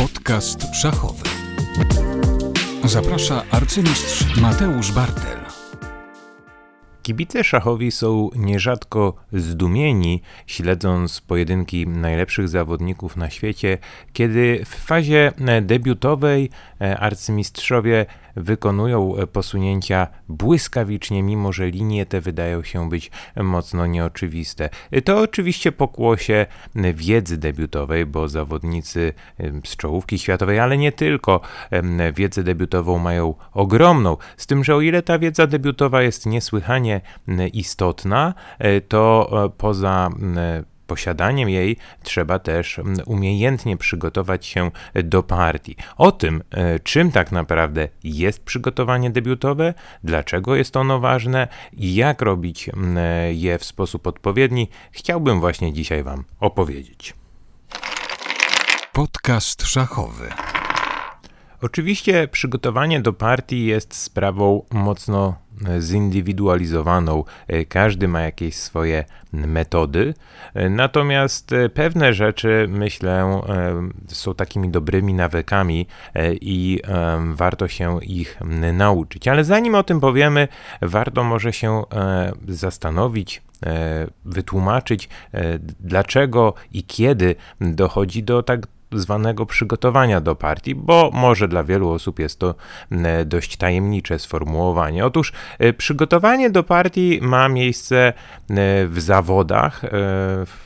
Podcast szachowy. Zaprasza arcymistrz Mateusz Bartel. Kibice szachowi są nierzadko zdumieni, śledząc pojedynki najlepszych zawodników na świecie, kiedy w fazie debiutowej arcymistrzowie wykonują posunięcia błyskawicznie, mimo że linie te wydają się być mocno nieoczywiste. To oczywiście pokłosie wiedzy debiutowej, bo zawodnicy z czołówki światowej, ale nie tylko, wiedzę debiutową mają ogromną. Z tym, że o ile ta wiedza debiutowa jest niesłychanie istotna, to poza posiadaniem jej trzeba też mm, umiejętnie przygotować się do partii. O tym, e, czym tak naprawdę jest przygotowanie debiutowe, dlaczego jest ono ważne i jak robić mm, je w sposób odpowiedni, chciałbym właśnie dzisiaj Wam opowiedzieć. Podcast szachowy. Oczywiście przygotowanie do partii jest sprawą mocno zindywidualizowaną. E, każdy ma jakieś swoje metody, e, natomiast e, pewne rzeczy, myślę, są takimi dobrymi nawykami i warto się ich nauczyć. Ale zanim o tym powiemy, warto może się zastanowić, wytłumaczyć, dlaczego i kiedy dochodzi do tak zwanego przygotowania do partii, bo może dla wielu osób jest to dość tajemnicze sformułowanie. Otóż e, przygotowanie do partii ma miejsce e, w zawodach, e,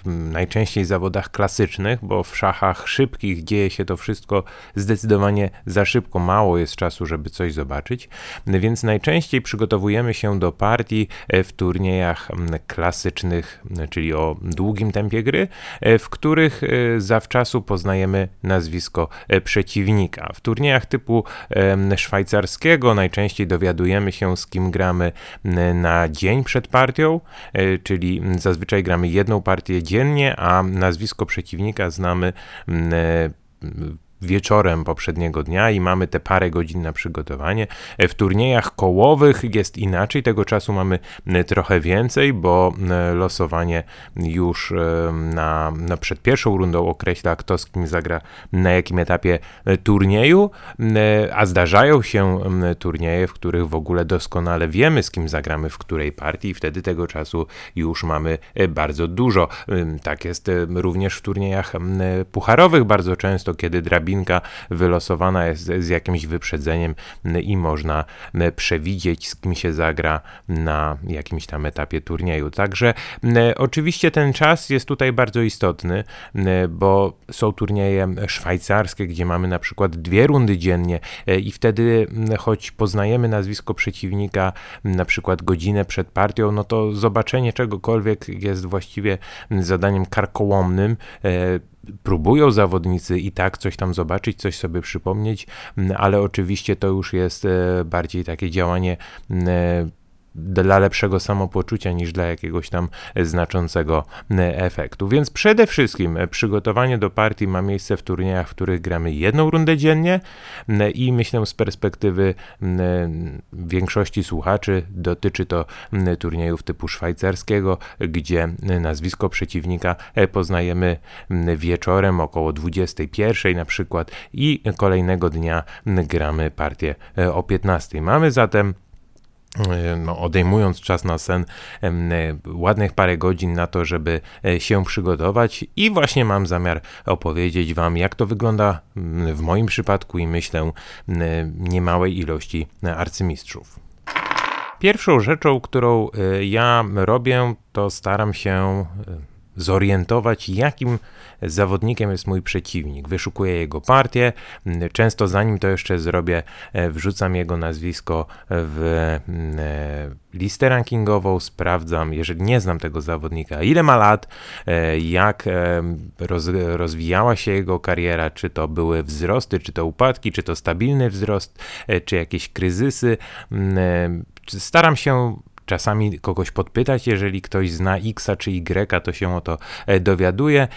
najczęściej zawodach klasycznych, bo w szachach szybkich dzieje się to wszystko zdecydowanie za szybko, mało jest czasu, żeby coś zobaczyć, więc najczęściej przygotowujemy się do partii w turniejach klasycznych, czyli o długim tempie gry, w których zawczasu poznajemy nazwisko e, przeciwnika. W turniejach typu szwajcarskiego najczęściej dowiadujemy się, z kim gramy na dzień przed partią, e, czyli zazwyczaj gramy jedną partię dziennie, a nazwisko przeciwnika znamy wieczorem poprzedniego dnia i mamy te parę godzin na przygotowanie. E, w turniejach kołowych jest inaczej, tego czasu mamy trochę więcej, bo losowanie już na, na przed pierwszą rundą określa, kto z kim zagra na jakim etapie e, turnieju, a zdarzają się turnieje, w których w ogóle doskonale wiemy, z kim zagramy w której partii i wtedy tego czasu już mamy e, bardzo dużo. Tak jest również w turniejach pucharowych bardzo często, kiedy drabina wylosowana jest z jakimś wyprzedzeniem i można przewidzieć, z kim się zagra na jakimś tam etapie turnieju. Także oczywiście ten czas jest tutaj bardzo istotny, bo są turnieje szwajcarskie, gdzie mamy na przykład dwie rundy dziennie e, i wtedy, choć poznajemy nazwisko przeciwnika na przykład godzinę przed partią, no to zobaczenie czegokolwiek jest właściwie zadaniem karkołomnym e, próbują zawodnicy i tak coś tam zobaczyć, coś sobie przypomnieć, ale oczywiście to już jest e, bardziej takie działanie dla lepszego samopoczucia niż dla jakiegoś tam znaczącego efektu. Więc przede wszystkim przygotowanie do partii ma miejsce w turniejach, w których gramy jedną rundę dziennie i myślę z perspektywy większości słuchaczy dotyczy to turniejów typu szwajcarskiego, gdzie nazwisko przeciwnika poznajemy wieczorem około 21 na przykład i kolejnego dnia gramy partię o 15. Mamy zatem E, no, odejmując czas na sen, e, ładnych parę godzin na to, żeby e, się przygotować i właśnie mam zamiar opowiedzieć Wam, jak to wygląda w moim przypadku i myślę niemałej ilości arcymistrzów. Pierwszą rzeczą, którą ja robię, to staram się zorientować, jakim zawodnikiem jest mój przeciwnik. Wyszukuję jego partię, często zanim to jeszcze zrobię, e, wrzucam jego nazwisko w e, listę rankingową, sprawdzam, jeżeli nie znam tego zawodnika, ile ma lat, e, jak roz, rozwijała się jego kariera, czy to były wzrosty, czy to upadki, czy to stabilny wzrost, czy jakieś kryzysy. Staram się czasami kogoś podpytać, jeżeli ktoś zna X czy Y, to się o to e, dowiaduje.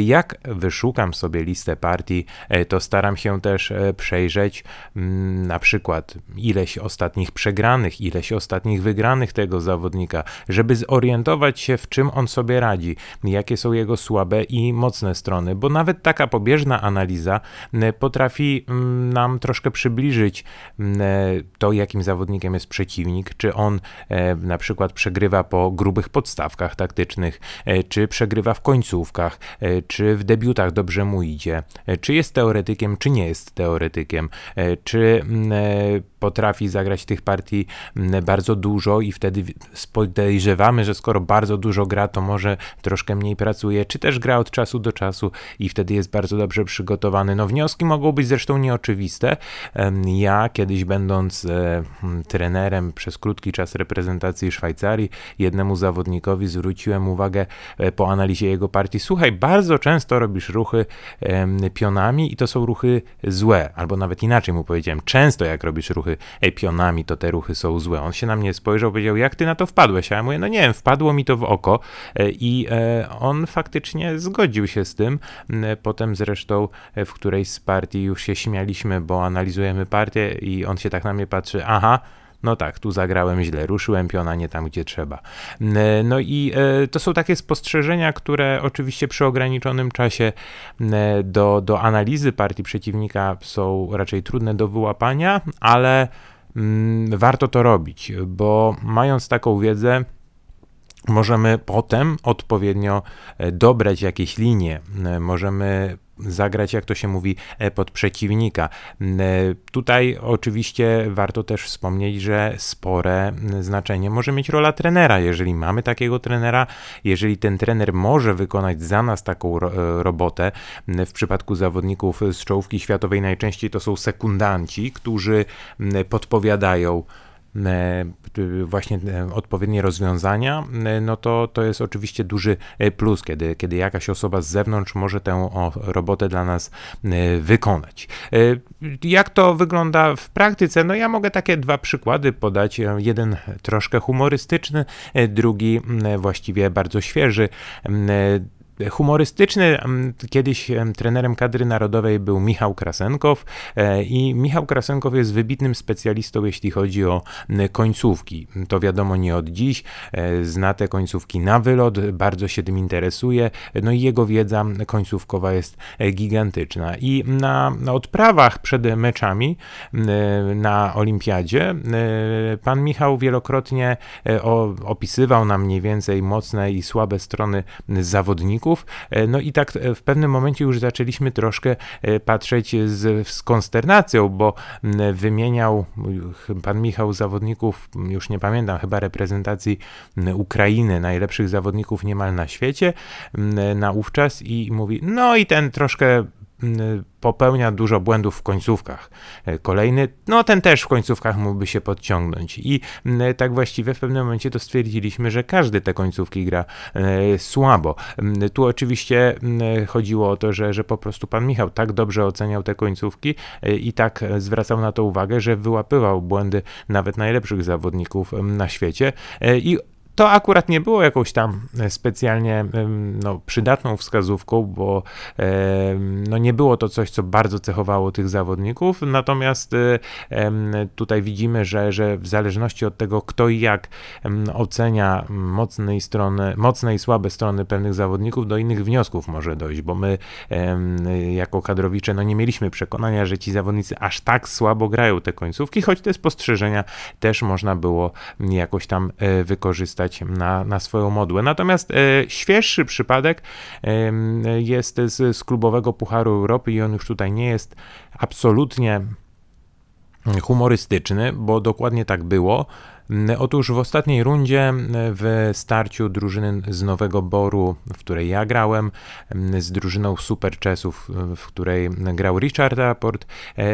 Jak wyszukam sobie listę partii, e, to staram się też e, przejrzeć mm, na przykład ileś ostatnich przegranych, ileś ostatnich wygranych tego zawodnika, żeby zorientować się, w czym on sobie radzi, jakie są jego słabe i mocne strony, bo nawet taka pobieżna analiza potrafi nam troszkę przybliżyć to, jakim zawodnikiem jest przeciwnik, czy on na przykład przegrywa po grubych podstawkach taktycznych, e, czy przegrywa w końcówkach, e, czy w debiutach dobrze mu idzie, e, czy jest teoretykiem, czy nie jest teoretykiem, czy mm, potrafi zagrać tych partii mm, bardzo dużo i wtedy podejrzewamy, że skoro bardzo dużo gra, to może troszkę mniej pracuje, czy też gra od czasu do czasu i wtedy jest bardzo dobrze przygotowany. No wnioski mogą być zresztą nieoczywiste. Ja kiedyś będąc trenerem przez krótki czas reprezentacji Szwajcarii, jednemu zawodnikowi zwróciłem uwagę e, po analizie jego partii, słuchaj, bardzo często robisz ruchy pionami i to są ruchy złe, albo nawet inaczej mu powiedziałem, często jak robisz ruchy e, pionami, to te ruchy są złe. On się na mnie spojrzał, powiedział, jak ty na to wpadłeś? A ja mówię, no nie wiem, wpadło mi to w oko e, i on faktycznie zgodził się z tym. Potem zresztą w którejś z partii już się śmialiśmy, bo analizujemy partię i on się tak na mnie patrzy, aha, no tak, tu zagrałem źle, ruszyłem piona nie tam, gdzie trzeba. E, no i e, to są takie spostrzeżenia, które oczywiście przy ograniczonym czasie e, do, do analizy partii przeciwnika są raczej trudne do wyłapania, ale mm, warto to robić, bo mając taką wiedzę, możemy potem odpowiednio dobrać jakieś linie, możemy zagrać, jak to się mówi, e, pod przeciwnika. E, tutaj oczywiście warto też wspomnieć, że spore znaczenie może mieć rola trenera. Jeżeli mamy takiego trenera, jeżeli ten trener może wykonać za nas taką e, robotę, w przypadku zawodników z czołówki światowej najczęściej to są sekundanci, którzy podpowiadają, właśnie e, odpowiednie rozwiązania, e, no to to jest oczywiście duży plus, kiedy, kiedy jakaś osoba z zewnątrz może tę robotę dla nas wykonać. Jak to wygląda w praktyce? No ja mogę takie dwa przykłady podać. Jeden troszkę humorystyczny, drugi właściwie bardzo świeży humorystyczny. Kiedyś trenerem kadry narodowej był Michał Krasenkow e, i Michał Krasenkow jest wybitnym specjalistą, jeśli chodzi o końcówki. To wiadomo nie od dziś, e, zna te końcówki na wylot, bardzo się tym interesuje, no i jego wiedza końcówkowa jest e, gigantyczna. I na, na odprawach przed meczami na olimpiadzie pan Michał wielokrotnie opisywał nam mniej więcej mocne i słabe strony zawodników, E, no i tak e, w pewnym momencie już zaczęliśmy troszkę e, patrzeć z, z konsternacją, bo wymieniał pan Michał zawodników, już nie pamiętam, chyba reprezentacji Ukrainy, najlepszych zawodników niemal na świecie, naówczas i mówi, no i ten troszkę popełnia dużo błędów w końcówkach. E, kolejny, no ten też w końcówkach mógłby się podciągnąć. I tak właściwie w pewnym momencie to stwierdziliśmy, że każdy te końcówki gra słabo. Tu oczywiście chodziło o to, że, że po prostu pan Michał tak dobrze oceniał te końcówki i tak zwracał na to uwagę, że wyłapywał błędy nawet najlepszych zawodników na świecie i to akurat nie było jakąś tam e, specjalnie no, przydatną wskazówką, bo no, nie było to coś, co bardzo cechowało tych zawodników. Natomiast e, tutaj widzimy, że, że w zależności od tego, kto i jak ocenia mocne i, strony, mocne i słabe strony pewnych zawodników, do innych wniosków może dojść, bo my jako kadrowicze no, nie mieliśmy przekonania, że ci zawodnicy aż tak słabo grają te końcówki, choć te spostrzeżenia też można było jakoś tam e, na, na swoją modłę. Natomiast e, świeższy przypadek e, jest z, z klubowego Pucharu Europy i on już tutaj nie jest absolutnie humorystyczny, bo dokładnie tak było. Otóż w ostatniej rundzie w starciu drużyny z Nowego Boru, w której ja grałem, z drużyną Super Chessów, w której grał Richard Rapport,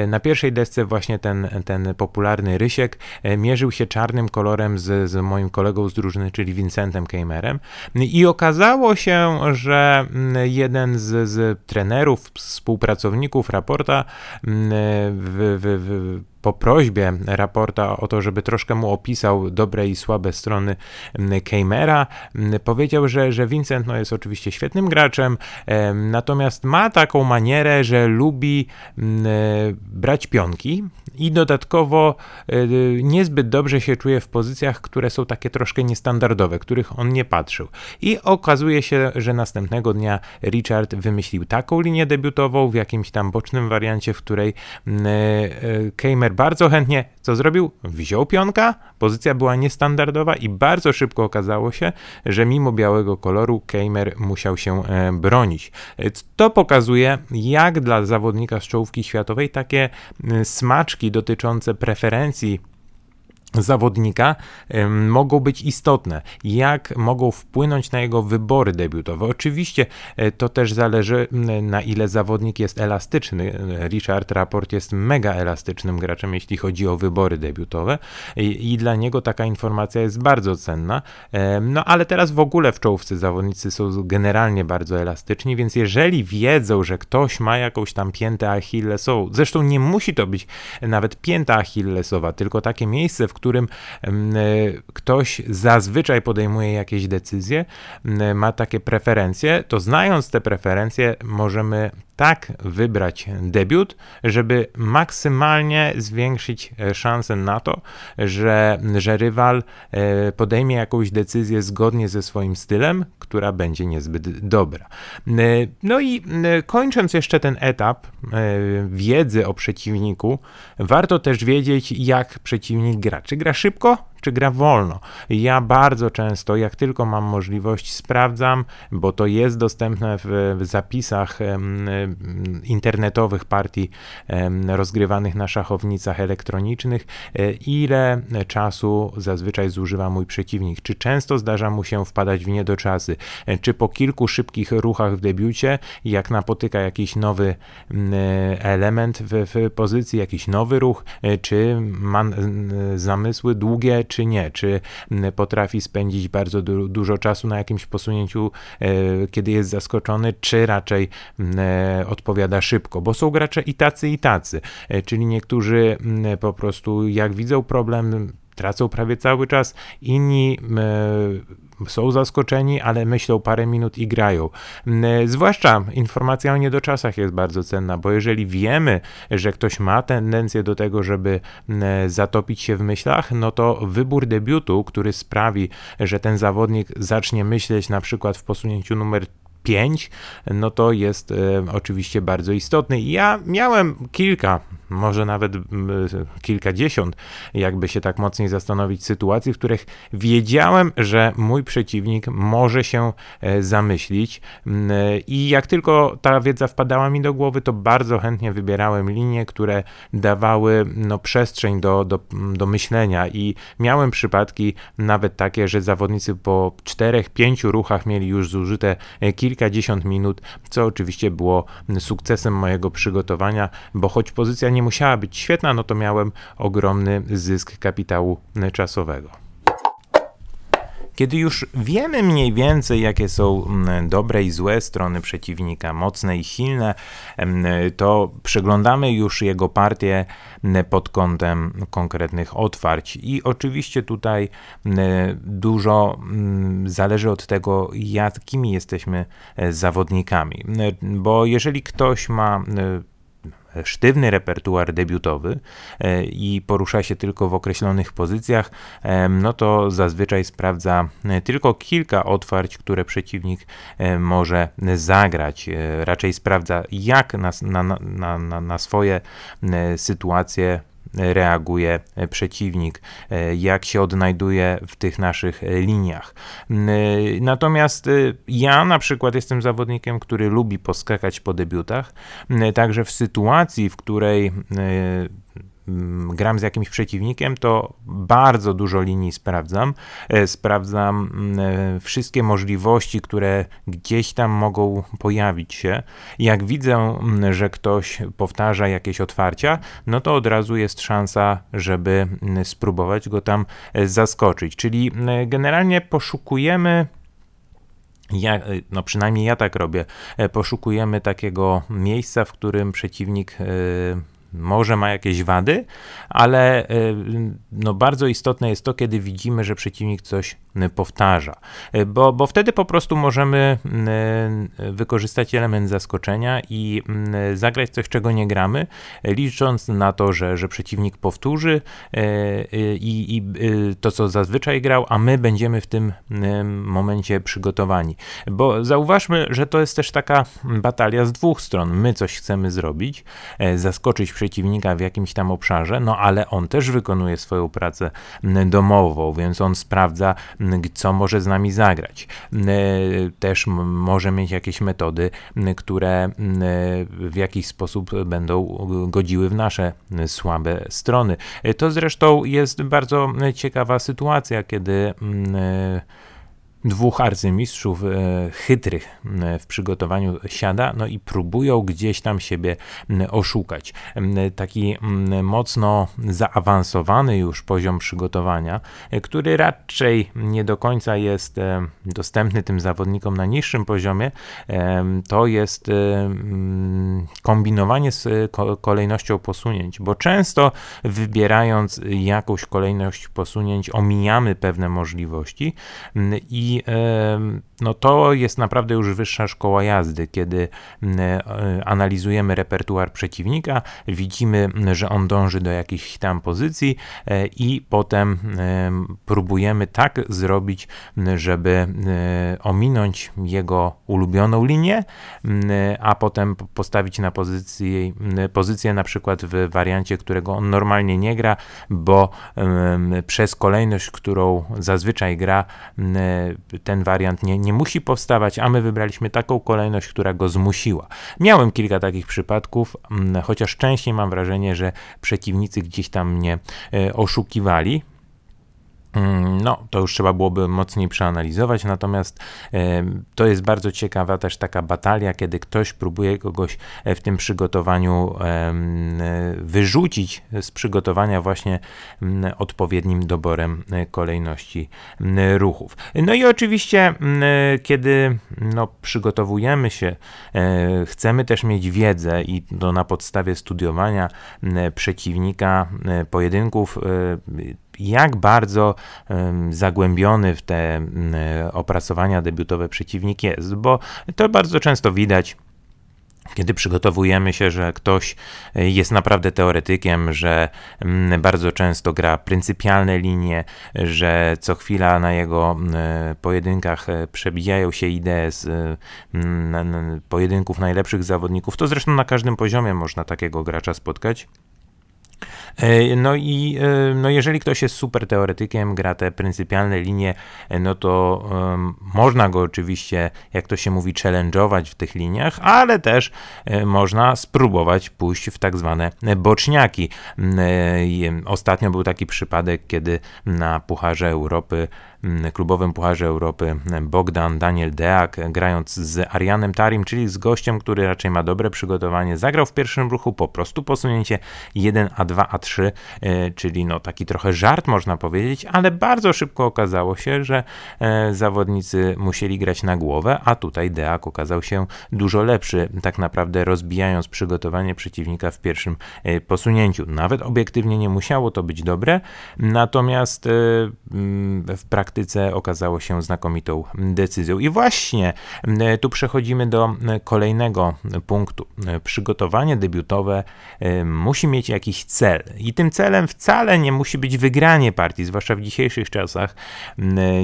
na pierwszej desce właśnie ten, ten popularny Rysiek mierzył się czarnym kolorem z, z moim kolegą z drużyny, czyli Vincentem Keimerem. I okazało się, że jeden z, z trenerów, współpracowników Raporta w, w, w po prośbie raporta o to, żeby troszkę mu opisał dobre i słabe strony Keimera, powiedział, że, że Vincent no, jest oczywiście świetnym graczem, natomiast ma taką manierę, że lubi brać pionki i dodatkowo niezbyt dobrze się czuje w pozycjach, które są takie troszkę niestandardowe, których on nie patrzył. I okazuje się, że następnego dnia Richard wymyślił taką linię debiutową w jakimś tam bocznym wariancie, w której Keimer bardzo chętnie co zrobił? Wziął pionka, pozycja była niestandardowa i bardzo szybko okazało się, że mimo białego koloru Keimer musiał się e, bronić. To pokazuje, jak dla zawodnika z czołówki światowej takie e, smaczki dotyczące preferencji zawodnika mogą być istotne, jak mogą wpłynąć na jego wybory debiutowe. Oczywiście e, to też zależy na ile zawodnik jest elastyczny. Richard Rapport jest mega elastycznym graczem, jeśli chodzi o wybory debiutowe i, i dla niego taka informacja jest bardzo cenna. No ale teraz w ogóle w czołówce zawodnicy są generalnie bardzo elastyczni, więc jeżeli wiedzą, że ktoś ma jakąś tam piętę achillesową, zresztą nie musi to być nawet pięta achillesowa, tylko takie miejsce, w którym e, ktoś zazwyczaj podejmuje jakieś decyzje, ma takie preferencje, to znając te preferencje, możemy tak wybrać debiut, żeby maksymalnie zwiększyć e, szanse na to, że, że rywal e, podejmie jakąś decyzję zgodnie ze swoim stylem, która będzie niezbyt dobra. No i kończąc jeszcze ten etap wiedzy o przeciwniku, warto też wiedzieć, jak przeciwnik gra. Czy gra szybko, czy gra wolno. Ja bardzo często, jak tylko mam możliwość, sprawdzam, bo to jest dostępne w, w zapisach internetowych partii rozgrywanych na szachownicach elektronicznych, e, ile czasu zazwyczaj zużywa mój przeciwnik. Czy często zdarza mu się wpadać w niedoczasy, e, czy po kilku szybkich ruchach w debiucie, jak napotyka jakiś nowy element w, w pozycji, jakiś nowy ruch, e, czy ma zamysły długie, czy nie, czy potrafi spędzić bardzo du dużo czasu na jakimś posunięciu, e, kiedy jest zaskoczony, czy raczej e, odpowiada szybko, bo są gracze i tacy, i tacy, e, czyli niektórzy po prostu jak widzą problem, tracą prawie cały czas, inni są zaskoczeni, ale myślą parę minut i grają. Mm, zwłaszcza informacja o niedoczasach jest bardzo cenna, bo jeżeli wiemy, że ktoś ma tendencję do tego, żeby mm, zatopić się w myślach, no to wybór debiutu, który sprawi, że ten zawodnik zacznie myśleć na przykład w posunięciu numer 5, no to jest e, oczywiście bardzo istotny. Ja miałem kilka, może nawet kilkadziesiąt, jakby się tak mocniej zastanowić, sytuacji, w których wiedziałem, że mój przeciwnik może się e, zamyślić i jak tylko ta wiedza wpadała mi do głowy, to bardzo chętnie wybierałem linie, które dawały no, przestrzeń do, do, do myślenia i miałem przypadki nawet takie, że zawodnicy po czterech, pięciu ruchach mieli już zużyte e, kilka kilkadziesiąt minut, co oczywiście było sukcesem mojego przygotowania, bo choć pozycja nie musiała być świetna, no to miałem ogromny zysk kapitału czasowego. Kiedy już wiemy mniej więcej, jakie są mm, dobre i złe strony przeciwnika, mocne i silne, to przeglądamy już jego partię mm, pod kątem konkretnych otwarć. I oczywiście tutaj mm, dużo zależy od tego, jakimi jesteśmy e, zawodnikami. Bo jeżeli ktoś ma sztywny repertuar debiutowy e, i porusza się tylko w określonych pozycjach, e, no to zazwyczaj sprawdza e, tylko kilka otwarć, które przeciwnik może zagrać. Raczej sprawdza, jak na, na, na, na swoje sytuacje reaguje przeciwnik, jak się odnajduje w tych naszych liniach. Natomiast ja na przykład jestem zawodnikiem, który lubi poskakać po debiutach, także w sytuacji, w której gram z jakimś przeciwnikiem, to bardzo dużo linii sprawdzam. E, sprawdzam mm, e, wszystkie możliwości, które gdzieś tam mogą pojawić się. Jak widzę, mm, że ktoś powtarza jakieś otwarcia, no to od razu jest szansa, żeby spróbować go tam e, zaskoczyć. Czyli generalnie poszukujemy ja, no przynajmniej ja tak robię, poszukujemy takiego miejsca, w którym przeciwnik może ma jakieś wady, ale no bardzo istotne jest to, kiedy widzimy, że przeciwnik coś powtarza, bo, bo wtedy po prostu możemy wykorzystać element zaskoczenia i zagrać coś, czego nie gramy, licząc na to, że, że przeciwnik powtórzy i, i to, co zazwyczaj grał, a my będziemy w tym momencie przygotowani. Bo zauważmy, że to jest też taka batalia z dwóch stron. My coś chcemy zrobić, e, zaskoczyć przeciwnika w jakimś tam obszarze, no ale on też wykonuje swoją pracę domową, więc on sprawdza, co może z nami zagrać. Też może mieć jakieś metody, które w jakiś sposób będą godziły w nasze słabe strony. To zresztą jest bardzo ciekawa sytuacja, kiedy dwóch arcymistrzów e, chytrych e, w przygotowaniu siada, no i próbują gdzieś tam siebie oszukać. Taki mocno zaawansowany już poziom przygotowania, e, który raczej nie do końca jest dostępny tym zawodnikom na niższym poziomie, to jest kombinowanie z kolejnością posunięć, bo często wybierając jakąś kolejność posunięć omijamy pewne możliwości i Um. No to jest naprawdę już wyższa szkoła jazdy, kiedy e, analizujemy repertuar przeciwnika, widzimy, że on dąży do jakiejś tam pozycji e, i potem próbujemy tak zrobić, żeby e, ominąć jego ulubioną linię, a potem postawić na pozycję, pozycję na przykład w wariancie, którego on normalnie nie gra, bo przez kolejność, którą zazwyczaj gra, ten wariant nie, nie musi powstawać, a my wybraliśmy taką kolejność, która go zmusiła. Miałem kilka takich przypadków, mm, chociaż częściej mam wrażenie, że przeciwnicy gdzieś tam mnie e, oszukiwali, no, to już trzeba byłoby mocniej przeanalizować, natomiast e, to jest bardzo ciekawa też taka batalia, kiedy ktoś próbuje kogoś e, w tym przygotowaniu e, wyrzucić z przygotowania właśnie odpowiednim doborem kolejności ruchów. No i oczywiście, kiedy no, przygotowujemy się, chcemy też mieć wiedzę i to na podstawie studiowania przeciwnika, pojedynków jak bardzo zagłębiony w te opracowania debiutowe przeciwnik jest, bo to bardzo często widać kiedy przygotowujemy się, że ktoś e, jest naprawdę teoretykiem, że bardzo często gra pryncypialne linie, że co chwila na jego pojedynkach e, przebijają się idee z pojedynków najlepszych zawodników, to zresztą na każdym poziomie można takiego gracza spotkać. E, no i e, no jeżeli ktoś jest super teoretykiem, gra te pryncypialne linie, e, no to um, można go oczywiście, jak to się mówi, challenge'ować w tych liniach, ale też można spróbować pójść w tak zwane boczniaki. Ostatnio był taki przypadek, kiedy na Pucharze Europy klubowym Pucharze Europy Bogdan Daniel Deak, grając z Arianem Tarim, czyli z gościem, który raczej ma dobre przygotowanie, zagrał w pierwszym ruchu po prostu posunięcie 1 A2 A3, czyli no taki trochę żart można powiedzieć, ale bardzo szybko okazało się, że e, zawodnicy musieli grać na głowę, a tutaj Deak okazał się dużo lepszy, tak naprawdę rozbijając przygotowanie przeciwnika w pierwszym e, posunięciu. Nawet obiektywnie nie musiało to być dobre, natomiast e, w praktyce praktyce okazało się znakomitą decyzją. I właśnie e, tu przechodzimy do e, kolejnego punktu. E, przygotowanie debiutowe musi mieć jakiś cel. I tym celem wcale nie musi być wygranie partii, zwłaszcza w dzisiejszych czasach.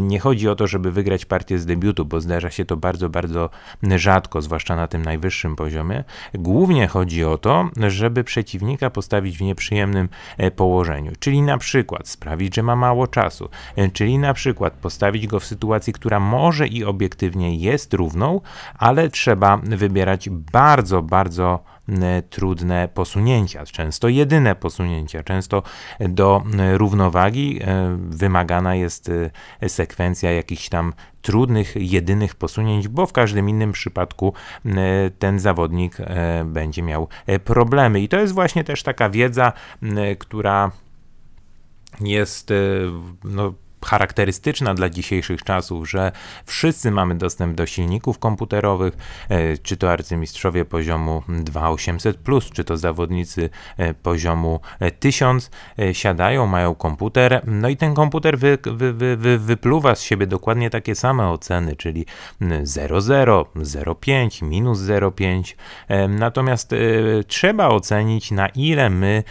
Nie chodzi o to, żeby wygrać partię z debiutu, bo zdarza się to bardzo, bardzo rzadko, zwłaszcza na tym najwyższym poziomie. Głównie chodzi o to, żeby przeciwnika postawić w nieprzyjemnym położeniu, czyli na przykład sprawić, że ma mało czasu, czyli na przykład przykład postawić go w sytuacji, która może i obiektywnie jest równą, ale trzeba wybierać bardzo, bardzo trudne posunięcia, często jedyne posunięcia, często do równowagi e, wymagana jest e, sekwencja jakichś tam trudnych, jedynych posunięć, bo w każdym innym przypadku e, ten zawodnik będzie miał problemy. I to jest właśnie też taka wiedza, która jest no, charakterystyczna dla dzisiejszych czasów, że wszyscy mamy dostęp do silników komputerowych, e, czy to arcymistrzowie poziomu 2800, czy to zawodnicy e, poziomu 1000, e, siadają, mają komputer, no i ten komputer wy, wy, wy, wy, wypluwa z siebie dokładnie takie same oceny, czyli 0,0, 0,5, minus 0,5. Natomiast trzeba ocenić, na ile my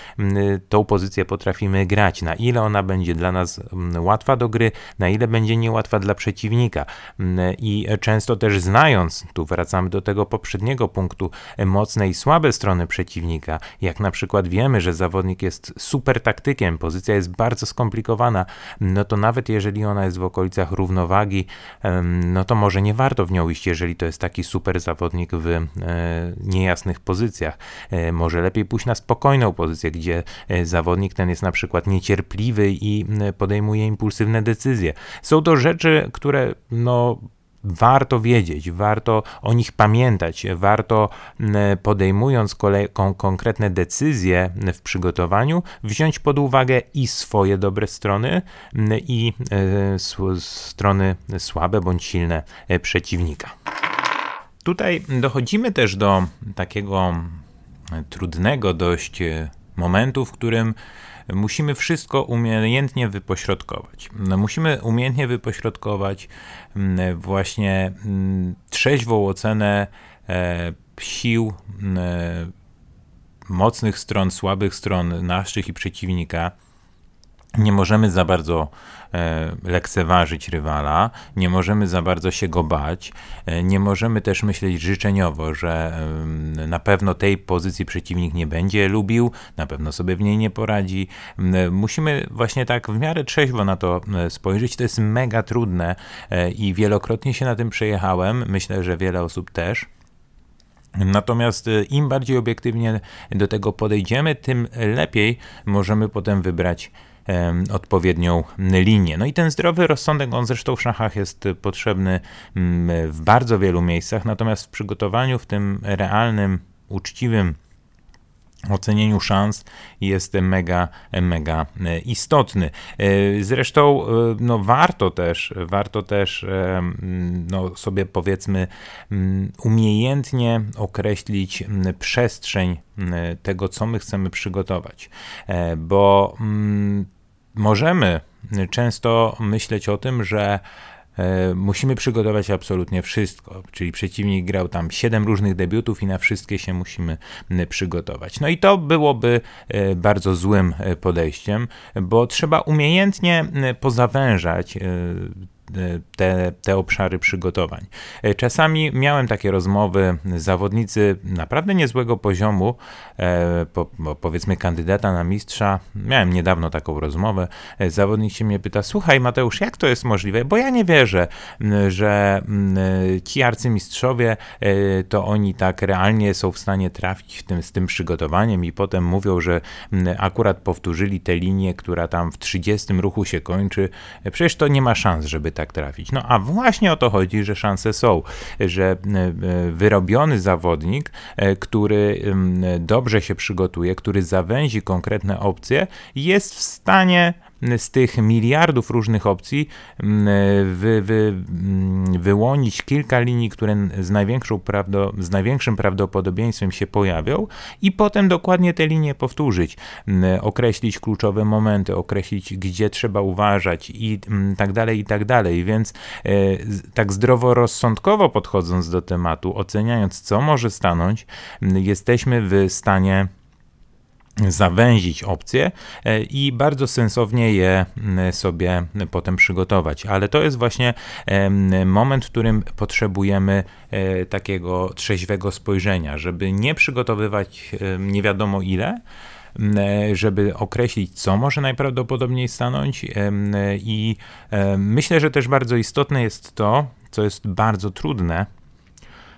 tą pozycję potrafimy grać, na ile ona będzie dla nas łatwa do gry, na ile będzie niełatwa dla przeciwnika. Mm, I często też znając, tu wracamy do tego poprzedniego punktu, mocne i słabe strony przeciwnika, jak na przykład wiemy, że zawodnik jest super taktykiem, pozycja jest bardzo skomplikowana, no to nawet jeżeli ona jest w okolicach równowagi, no to może nie warto w nią iść, jeżeli to jest taki super zawodnik w e, niejasnych pozycjach. E, może lepiej pójść na spokojną pozycję, gdzie e, zawodnik ten jest na przykład niecierpliwy i podejmuje impulsywne decyzje. Są to rzeczy, które no, warto wiedzieć, warto o nich pamiętać, warto podejmując kolej, kon, konkretne decyzje w przygotowaniu, wziąć pod uwagę i swoje dobre strony, i e, strony słabe bądź silne e, przeciwnika. Tutaj dochodzimy też do takiego trudnego dość e, momentu, w którym musimy wszystko umiejętnie wypośrodkować. No, musimy umiejętnie wypośrodkować mm, właśnie mm, trzeźwą ocenę e, sił, e, mocnych stron, słabych stron naszych i przeciwnika nie możemy za bardzo lekceważyć rywala, nie możemy za bardzo się go bać, e, nie możemy też myśleć życzeniowo, że na pewno tej pozycji przeciwnik nie będzie lubił, na pewno sobie w niej nie poradzi. Musimy właśnie tak w miarę trzeźwo na to e, spojrzeć. To jest mega trudne i wielokrotnie się na tym przejechałem. Myślę, że wiele osób też. Natomiast im bardziej obiektywnie do tego podejdziemy, tym lepiej możemy potem wybrać odpowiednią linię. No i ten zdrowy rozsądek, on zresztą w szachach jest potrzebny mm, w bardzo wielu miejscach, natomiast w przygotowaniu, w tym realnym, uczciwym ocenieniu szans jest mega, mega e, istotny. E, zresztą e, no, warto też, warto też no, sobie powiedzmy umiejętnie określić przestrzeń tego, co my chcemy przygotować, bo możemy często myśleć o tym, że e, musimy przygotować absolutnie wszystko, czyli przeciwnik grał tam 7 różnych debiutów i na wszystkie się musimy przygotować. No i to byłoby e, bardzo złym e, podejściem, bo trzeba umiejętnie pozawężać te, te obszary przygotowań. E, czasami miałem takie rozmowy, zawodnicy naprawdę niezłego poziomu, e, po, powiedzmy kandydata na mistrza, miałem niedawno taką rozmowę, e, zawodnik się mnie pyta, słuchaj Mateusz, jak to jest możliwe, bo ja nie wierzę, że ci arcymistrzowie to oni tak realnie są w stanie trafić w tym, z tym przygotowaniem i potem mówią, że akurat powtórzyli tę linię, która tam w 30 ruchu się kończy, przecież to nie ma szans, żeby tak trafić. No a właśnie o to chodzi, że szanse są, że e, e, wyrobiony zawodnik, e, który dobrze się przygotuje, który zawęzi konkretne opcje, jest w stanie z tych miliardów różnych opcji wy, wy, wyłonić kilka linii, które z, największą prawdo, z największym prawdopodobieństwem się pojawią i potem dokładnie te linie powtórzyć, określić kluczowe momenty, określić gdzie trzeba uważać i tak dalej, i tak dalej. Więc e, tak zdroworozsądkowo podchodząc do tematu, oceniając co może stanąć, jesteśmy w stanie zawęzić opcje e, i bardzo sensownie je sobie potem przygotować. Ale to jest właśnie moment, w którym potrzebujemy e, takiego trzeźwego spojrzenia, żeby nie przygotowywać nie wiadomo ile, żeby określić, co może najprawdopodobniej stanąć. I myślę, że też bardzo istotne jest to, co jest bardzo trudne,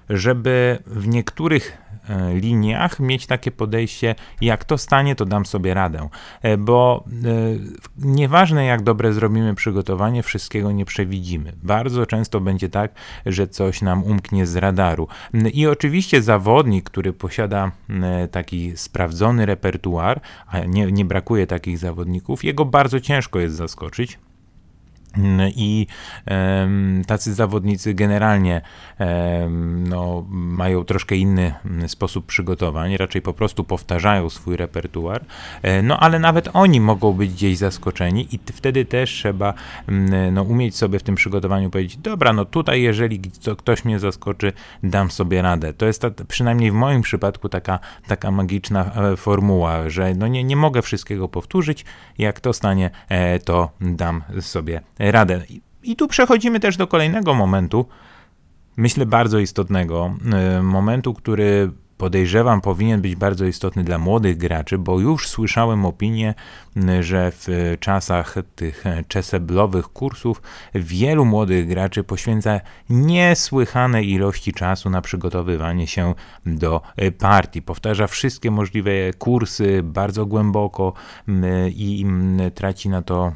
żeby w niektórych E, liniach mieć takie podejście, jak to stanie, to dam sobie radę. E, bo e, nieważne jak dobre zrobimy przygotowanie, wszystkiego nie przewidzimy. Bardzo często będzie tak, że coś nam umknie z radaru. I oczywiście zawodnik, który posiada taki sprawdzony repertuar, a nie, nie brakuje takich zawodników, jego bardzo ciężko jest zaskoczyć I em, tacy zawodnicy generalnie no, mają troszkę inny mm, sposób przygotowań, raczej po prostu powtarzają swój repertuar, e, no ale nawet oni mogą być gdzieś zaskoczeni i wtedy też trzeba mm, no, umieć sobie w tym przygotowaniu powiedzieć, dobra, no tutaj jeżeli ktoś mnie zaskoczy, dam sobie radę. To jest ta, przynajmniej w moim przypadku taka, taka magiczna e, formuła, że no nie, nie mogę wszystkiego powtórzyć, jak to stanie, e, to dam sobie radę. I- tu przechodzimy też do kolejnego momentu, myślę bardzo istotnego, e, momentu, który podejrzewam powinien być bardzo istotny dla młodych graczy, bo już słyszałem opinię, że w czasach tych czeseblowych kursów wielu młodych graczy poświęca niesłychane ilości czasu na przygotowywanie się do e, partii. Powtarza wszystkie możliwe kursy bardzo głęboko i traci na to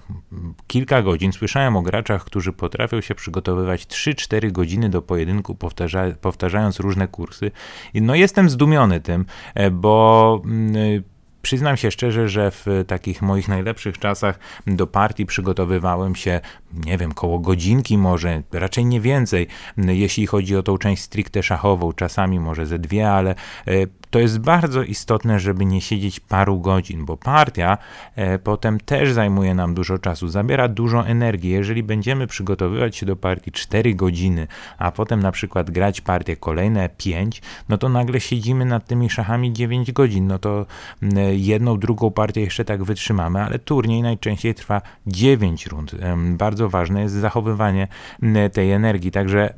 kilka godzin. Słyszałem o graczach, którzy potrafią się przygotowywać 3-4 godziny do pojedynku, powtarza, powtarzając różne kursy. No jestem zdumiony tym, e, bo mm, Przyznam się szczerze, że w takich moich najlepszych czasach do partii przygotowywałem się, nie wiem, koło godzinki może, raczej nie więcej, jeśli chodzi o tą część stricte szachową, czasami może ze dwie, ale e, to jest bardzo istotne, żeby nie siedzieć paru godzin, bo partia e, potem też zajmuje nam dużo czasu, zabiera dużo energii. Jeżeli będziemy przygotowywać się do partii 4 godziny, a potem na przykład grać partię kolejne 5, no to nagle siedzimy nad tymi szachami 9 godzin. No to jedną, drugą partię jeszcze tak wytrzymamy, ale turniej najczęściej trwa 9 rund. Bardzo ważne jest zachowywanie tej energii, także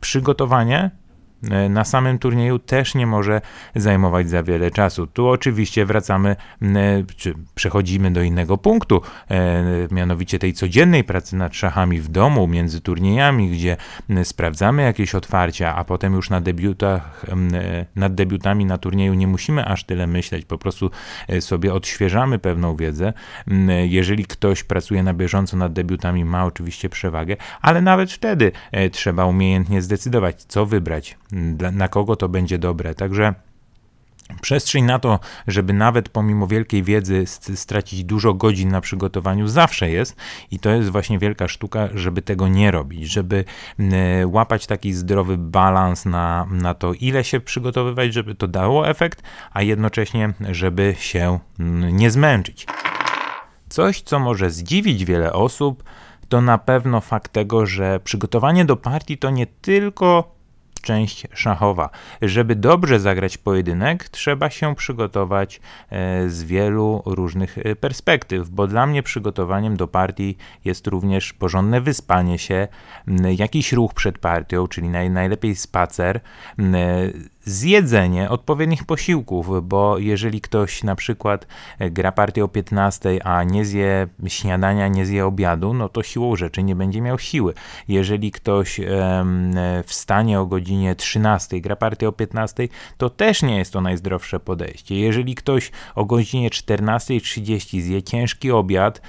przygotowanie na samym turnieju też nie może zajmować za wiele czasu. Tu oczywiście wracamy, m, czy przechodzimy do innego punktu, e, mianowicie tej codziennej pracy nad szachami w domu, między turniejami, gdzie sprawdzamy jakieś otwarcia, a potem już na debiutach, e, nad debiutami na turnieju nie musimy aż tyle myśleć, po prostu e, sobie odświeżamy pewną wiedzę. Jeżeli ktoś pracuje na bieżąco nad debiutami, ma oczywiście przewagę, ale nawet wtedy e, trzeba umiejętnie zdecydować, co wybrać, na kogo to będzie dobre. Także Przestrzeń na to, żeby nawet pomimo wielkiej wiedzy st- stracić dużo godzin na przygotowaniu, zawsze jest i to jest właśnie wielka sztuka, żeby tego nie robić, żeby łapać taki zdrowy balans na, na to, ile się przygotowywać, żeby to dało efekt, a jednocześnie, żeby się nie zmęczyć. Coś, co może zdziwić wiele osób, to na pewno fakt tego, że przygotowanie do partii to nie tylko część szachowa. Żeby dobrze zagrać pojedynek, trzeba się przygotować e, z wielu różnych e, perspektyw, bo dla mnie przygotowaniem do partii jest również porządne wyspanie się, jakiś ruch przed partią, czyli naj, najlepiej spacer, m, zjedzenie odpowiednich posiłków, bo jeżeli ktoś na przykład e, gra partię o 15, a nie zje śniadania, nie zje obiadu, no to siłą rzeczy nie będzie miał siły. Jeżeli ktoś e, wstanie o godzinie 13, gra partię o 15, to też nie jest to najzdrowsze podejście. Jeżeli ktoś o godzinie 14.30 zje ciężki obiad,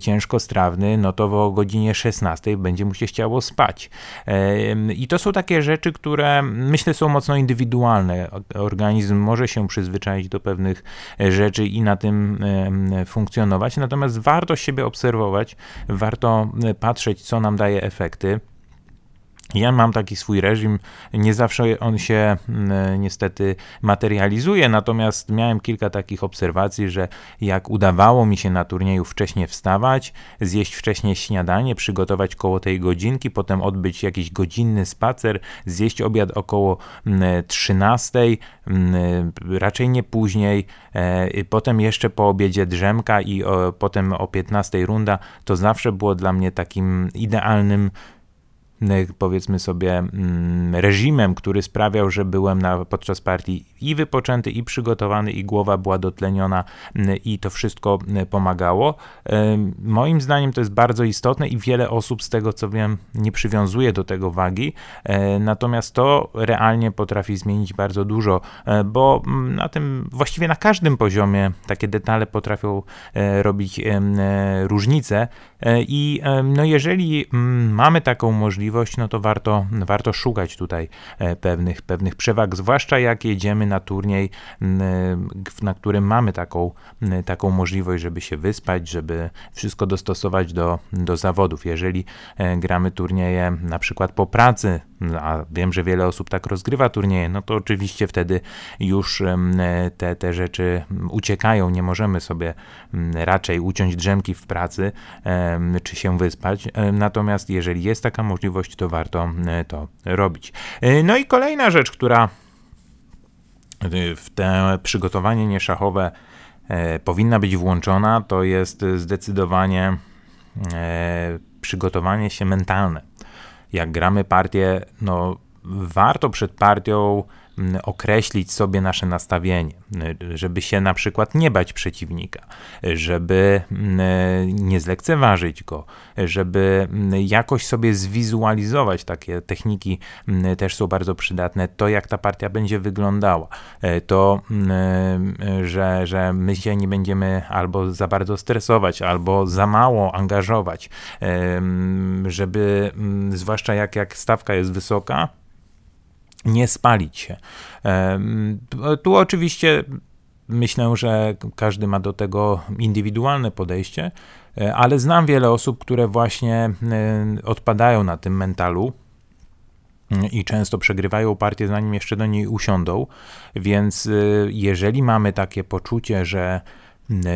ciężkostrawny, no to o godzinie 16 będzie mu się chciało spać. I to są takie rzeczy, które myślę są mocno indywidualne. Organizm może się przyzwyczaić do pewnych e, rzeczy i na tym funkcjonować, natomiast warto siebie obserwować, warto e, patrzeć, co nam daje efekty. Ja mam taki swój reżim, nie zawsze on się mm, niestety materializuje, natomiast miałem kilka takich obserwacji, że jak udawało mi się na turnieju wcześniej wstawać, zjeść wcześniej śniadanie, przygotować koło tej godzinki, potem odbyć jakiś godzinny spacer, zjeść obiad około mm, 13, mm, raczej nie później, e, potem jeszcze po obiedzie drzemka i potem o 15 runda, to zawsze było dla mnie takim idealnym powiedzmy sobie mm, reżimem, który sprawiał, że byłem na, podczas partii i wypoczęty, i przygotowany, i głowa była dotleniona mm, i to wszystko mm, pomagało. Moim zdaniem to jest bardzo istotne i wiele osób z tego co wiem nie przywiązuje do tego wagi, e, natomiast to realnie potrafi zmienić bardzo dużo, e, bo na tym właściwie na każdym poziomie takie detale potrafią e, robić różnice i no jeżeli mamy taką możliwość, no to warto, warto szukać tutaj e, pewnych, pewnych przewag, zwłaszcza jak jedziemy na turniej, na którym mamy taką, taką możliwość, żeby się wyspać, żeby wszystko dostosować do, do zawodów. Jeżeli gramy turnieje na przykład po pracy, a wiem, że wiele osób tak rozgrywa turnieje, no to oczywiście wtedy już te, te rzeczy uciekają, nie możemy sobie raczej uciąć drzemki w pracy czy się wyspać. Natomiast jeżeli jest taka możliwość, to warto to robić. E, no i kolejna rzecz, która w te przygotowanie nieszachowe e, powinna być włączona, to jest zdecydowanie e, przygotowanie się mentalne. Jak gramy partię, no warto przed partią określić sobie nasze nastawienie, żeby się na przykład nie bać przeciwnika, żeby nie zlekceważyć go, żeby jakoś sobie zwizualizować takie techniki też są bardzo przydatne, to jak ta partia będzie wyglądała, to, że, że my się nie będziemy albo za bardzo stresować, albo za mało angażować, żeby zwłaszcza jak, jak stawka jest wysoka, nie spalić się. Tu oczywiście myślę, że każdy ma do tego indywidualne podejście, e, ale znam wiele osób, które właśnie e, odpadają na tym mentalu mm, i często przegrywają partię, zanim jeszcze do niej usiądą. Więc e, jeżeli mamy takie poczucie, że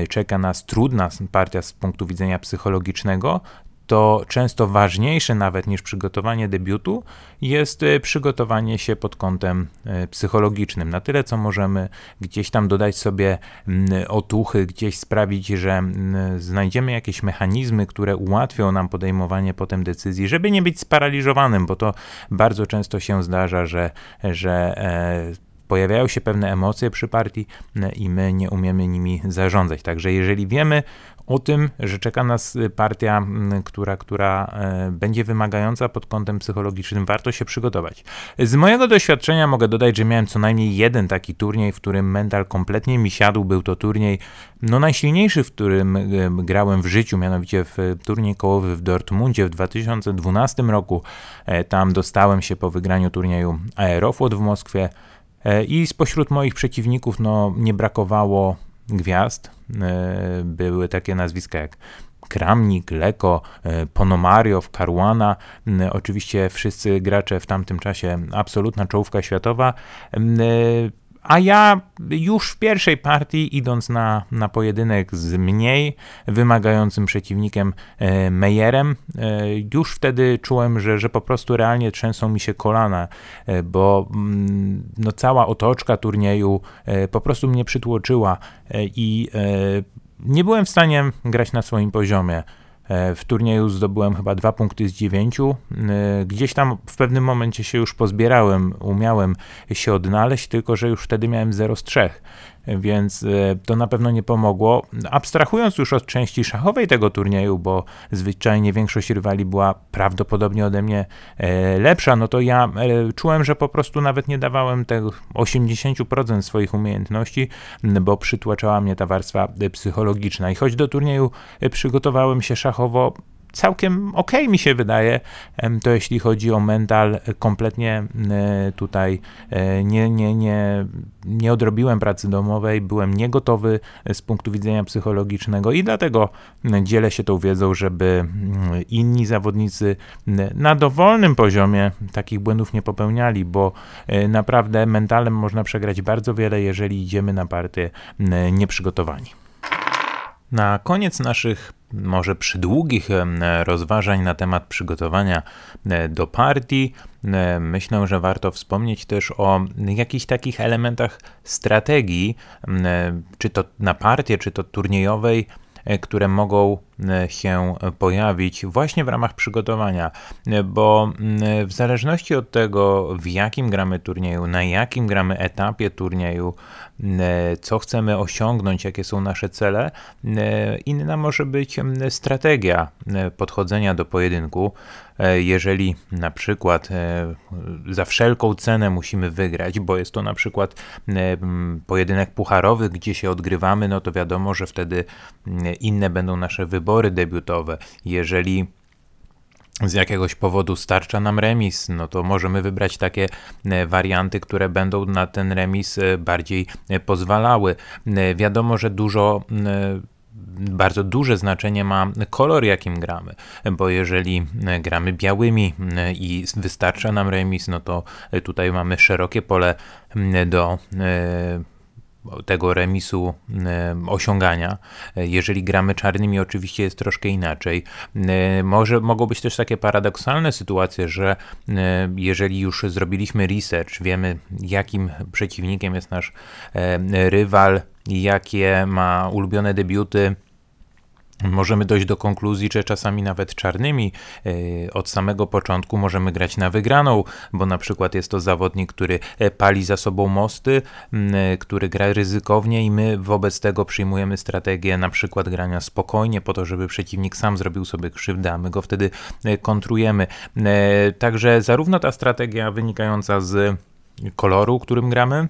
czeka nas trudna partia z punktu widzenia psychologicznego, to często ważniejsze nawet niż przygotowanie debiutu jest e, przygotowanie się pod kątem e, psychologicznym. Na tyle, co możemy gdzieś tam dodać sobie otuchy, gdzieś sprawić, że znajdziemy jakieś mechanizmy, które ułatwią nam podejmowanie potem decyzji, żeby nie być sparaliżowanym, bo to bardzo często się zdarza, że, że e, pojawiają się pewne emocje przy partii i my nie umiemy nimi zarządzać. Także jeżeli wiemy o tym, że czeka nas y, partia, która, która e, będzie wymagająca pod kątem psychologicznym, warto się przygotować. Z mojego doświadczenia mogę dodać, że miałem co najmniej jeden taki turniej, w którym mental kompletnie mi siadł. Był to turniej no, najsilniejszy, w którym e, grałem w życiu, mianowicie w turniej kołowy w Dortmundzie w 2012 roku. E, tam dostałem się po wygraniu turnieju Aeroflot w Moskwie. I spośród moich przeciwników no, nie brakowało gwiazd. E, były takie nazwiska jak Kramnik, Leko, e, Ponomariow, Caruana, oczywiście wszyscy gracze w tamtym czasie absolutna czołówka światowa. A ja już w pierwszej partii, idąc na, na pojedynek z mniej wymagającym przeciwnikiem e, Meyerem, e, już wtedy czułem, że, że po prostu realnie trzęsą mi się kolana, e, bo mm, no, cała otoczka turnieju po prostu mnie przytłoczyła i nie byłem w stanie grać na swoim poziomie. E, w turnieju zdobyłem chyba dwa punkty z dziewięciu. E, gdzieś tam w pewnym momencie się już pozbierałem, umiałem się odnaleźć, tylko że już wtedy miałem 0 z 3 więc e, to na pewno nie pomogło. Abstrahując już od części szachowej tego turnieju, bo zwyczajnie większość rywali była prawdopodobnie ode mnie e, lepsza, no to ja e, czułem, że po prostu nawet nie dawałem tego 80% swoich umiejętności, bo przytłaczała mnie ta warstwa psychologiczna. I choć do turnieju przygotowałem się szachowo, całkiem ok mi się wydaje, to jeśli chodzi o mental, kompletnie e, tutaj e, nie, nie, nie, nie odrobiłem pracy domowej, byłem niegotowy z punktu widzenia psychologicznego i dlatego dzielę się tą wiedzą, żeby inni zawodnicy na dowolnym poziomie takich błędów nie popełniali, bo e, naprawdę mentalem można przegrać bardzo wiele, jeżeli idziemy na partię nieprzygotowani. Na koniec naszych może przydługich rozważań na temat przygotowania e, do partii, e, myślę, że warto wspomnieć też o jakichś takich elementach strategii, e, czy to na partię, czy to turniejowej, które mogą się pojawić właśnie w ramach przygotowania, bo w zależności od tego, w jakim gramy turnieju, na jakim gramy etapie turnieju, co chcemy osiągnąć, jakie są nasze cele, inna może być strategia podchodzenia do pojedynku. Jeżeli na przykład za wszelką cenę musimy wygrać, bo jest to na przykład pojedynek pucharowy, gdzie się odgrywamy, no to wiadomo, że wtedy inne będą nasze wybory debiutowe. Jeżeli z jakiegoś powodu starcza nam remis, no to możemy wybrać takie e, warianty, które będą na ten remis e, bardziej e, pozwalały. Wiadomo, że dużo bardzo duże znaczenie ma kolor, jakim gramy, bo jeżeli gramy białymi i wystarcza nam remis, no to tutaj mamy szerokie pole do tego remisu osiągania. Jeżeli gramy czarnymi, oczywiście jest troszkę inaczej. Może mogą być też takie paradoksalne sytuacje, że jeżeli już zrobiliśmy research, wiemy jakim przeciwnikiem jest nasz rywal, jakie ma ulubione debiuty, Możemy dojść do konkluzji, że czasami nawet czarnymi e, od samego początku możemy grać na wygraną, bo na przykład jest to zawodnik, który e, pali za sobą mosty, e, który gra ryzykownie i my wobec tego przyjmujemy strategię na przykład grania spokojnie po to, żeby przeciwnik sam zrobił sobie krzywdę, a my go wtedy kontrujemy. Także zarówno ta strategia wynikająca z koloru, którym gramy,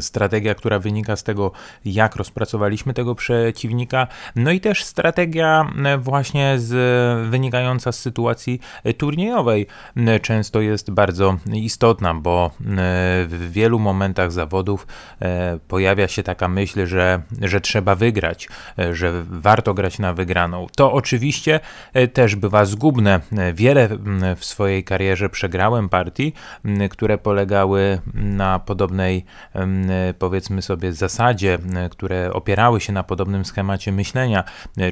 strategia, która wynika z tego, jak rozpracowaliśmy tego przeciwnika, no i też strategia e, właśnie z, wynikająca z sytuacji e, turniejowej często jest bardzo istotna, bo w wielu momentach zawodów pojawia się taka myśl, że, że trzeba wygrać, że warto grać na wygraną. To oczywiście też bywa zgubne. Wiele w swojej karierze przegrałem partii, które polegały na podobnej powiedzmy sobie zasadzie, które opierały się na podobnym schemacie myślenia,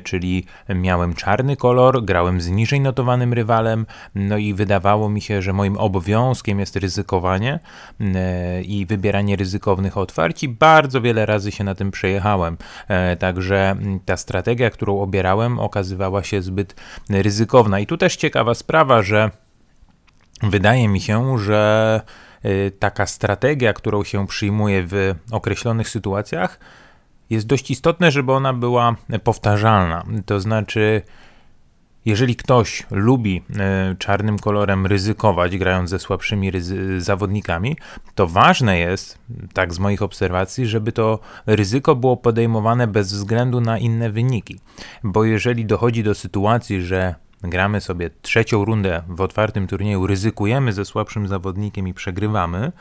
czyli miałem czarny kolor, grałem z niżej notowanym rywalem, no i wydawało mi się, że moim obowiązkiem jest ryzykowanie i wybieranie ryzykownych otwarć i bardzo wiele razy się na tym przejechałem. E, także ta strategia, którą obierałem, okazywała się zbyt ryzykowna. I tu też ciekawa sprawa, że wydaje mi się, że taka strategia, którą się przyjmuje w określonych sytuacjach, jest dość istotne, żeby ona była powtarzalna. To znaczy, jeżeli ktoś lubi y, czarnym kolorem ryzykować, grając ze słabszymi zawodnikami, to ważne jest, tak z moich obserwacji, żeby to ryzyko było podejmowane bez względu na inne wyniki. Bo jeżeli dochodzi do sytuacji, że gramy sobie trzecią rundę w otwartym turnieju, ryzykujemy ze słabszym zawodnikiem i przegrywamy,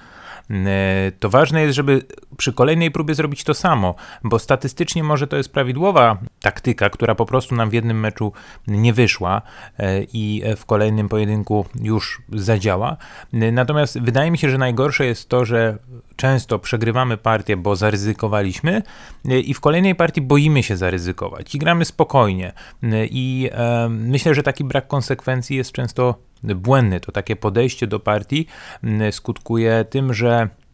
e, to ważne jest, żeby przy kolejnej próbie zrobić to samo, bo statystycznie może to jest prawidłowa taktyka, która po prostu nam w jednym meczu nie wyszła e, i w kolejnym pojedynku już zadziała. E, natomiast wydaje mi się, że najgorsze jest to, że często przegrywamy partię, bo zaryzykowaliśmy e, i w kolejnej partii boimy się zaryzykować i gramy spokojnie. I myślę, że taki brak konsekwencji jest często błędny. To takie podejście do partii skutkuje tym, że E,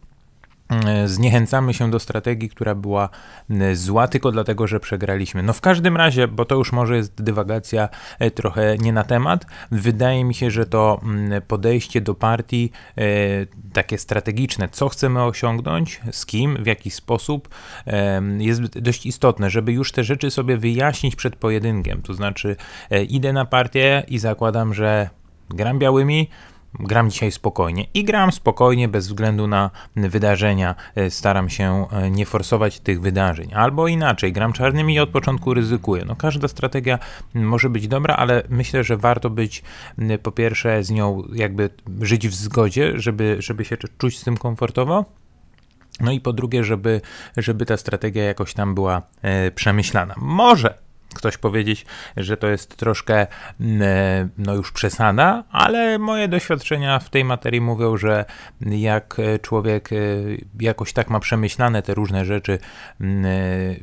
zniechęcamy się do strategii, która była e, zła tylko dlatego, że przegraliśmy. No w każdym razie, bo to już może jest dywagacja e, trochę nie na temat, wydaje mi się, że to podejście do partii takie strategiczne, co chcemy osiągnąć, z kim, w jaki sposób jest dość istotne, żeby już te rzeczy sobie wyjaśnić przed pojedynkiem. To znaczy idę na partię i zakładam, że gram białymi, gram dzisiaj spokojnie i gram spokojnie bez względu na wydarzenia. E, staram się e, nie forsować tych wydarzeń. Albo inaczej, gram czarnymi i od początku ryzykuję. No, każda strategia może być dobra, ale myślę, że warto być po pierwsze z nią jakby żyć w zgodzie, żeby, żeby się czuć z tym komfortowo. No i po drugie, żeby, żeby ta strategia jakoś tam była e, przemyślana. Może ktoś powiedzieć, że to jest troszkę mm, e, no już przesada, ale moje doświadczenia w tej materii mówią, że jak człowiek e, jakoś tak ma przemyślane te różne rzeczy, mm, e,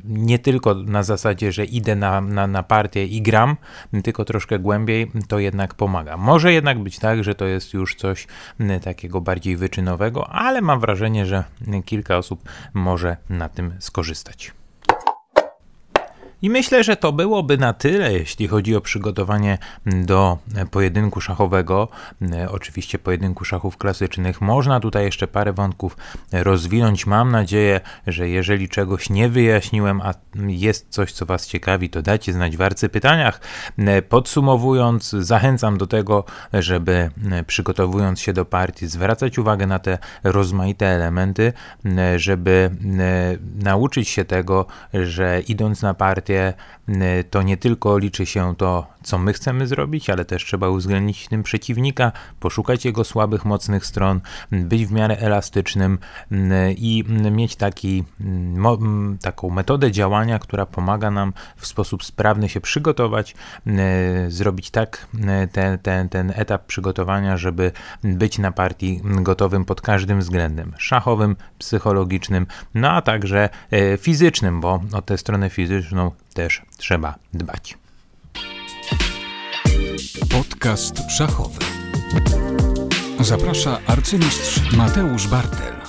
nie tylko na zasadzie, że idę na, na, na partię i gram, tylko troszkę głębiej, to jednak pomaga. Może jednak być tak, że to jest już coś mm, takiego bardziej wyczynowego, ale mam wrażenie, że kilka osób może na tym skorzystać. I myślę, że to byłoby na tyle, jeśli chodzi o przygotowanie do pojedynku szachowego. Oczywiście pojedynku szachów klasycznych. Można tutaj jeszcze parę wątków rozwinąć. Mam nadzieję, że jeżeli czegoś nie wyjaśniłem, a jest coś, co Was ciekawi, to dajcie znać w arcypytaniach. Podsumowując, zachęcam do tego, żeby przygotowując się do partii, zwracać uwagę na te rozmaite elementy, żeby nauczyć się tego, że idąc na partię, Y, to nie tylko liczy się to, co my chcemy zrobić, ale też trzeba uwzględnić w tym przeciwnika, poszukać jego słabych, mocnych stron, być w miarę elastycznym mm, i mieć taki, mm, mm, taką metodę działania, która pomaga nam w sposób sprawny się przygotować, mm, zrobić tak mm, ten, ten, ten etap przygotowania, żeby być na partii gotowym pod każdym względem szachowym, psychologicznym, no a także e, fizycznym, bo o tę stronę fizyczną też trzeba dbać. Podcast szachowy. Zaprasza arcymistrz Mateusz Bartel.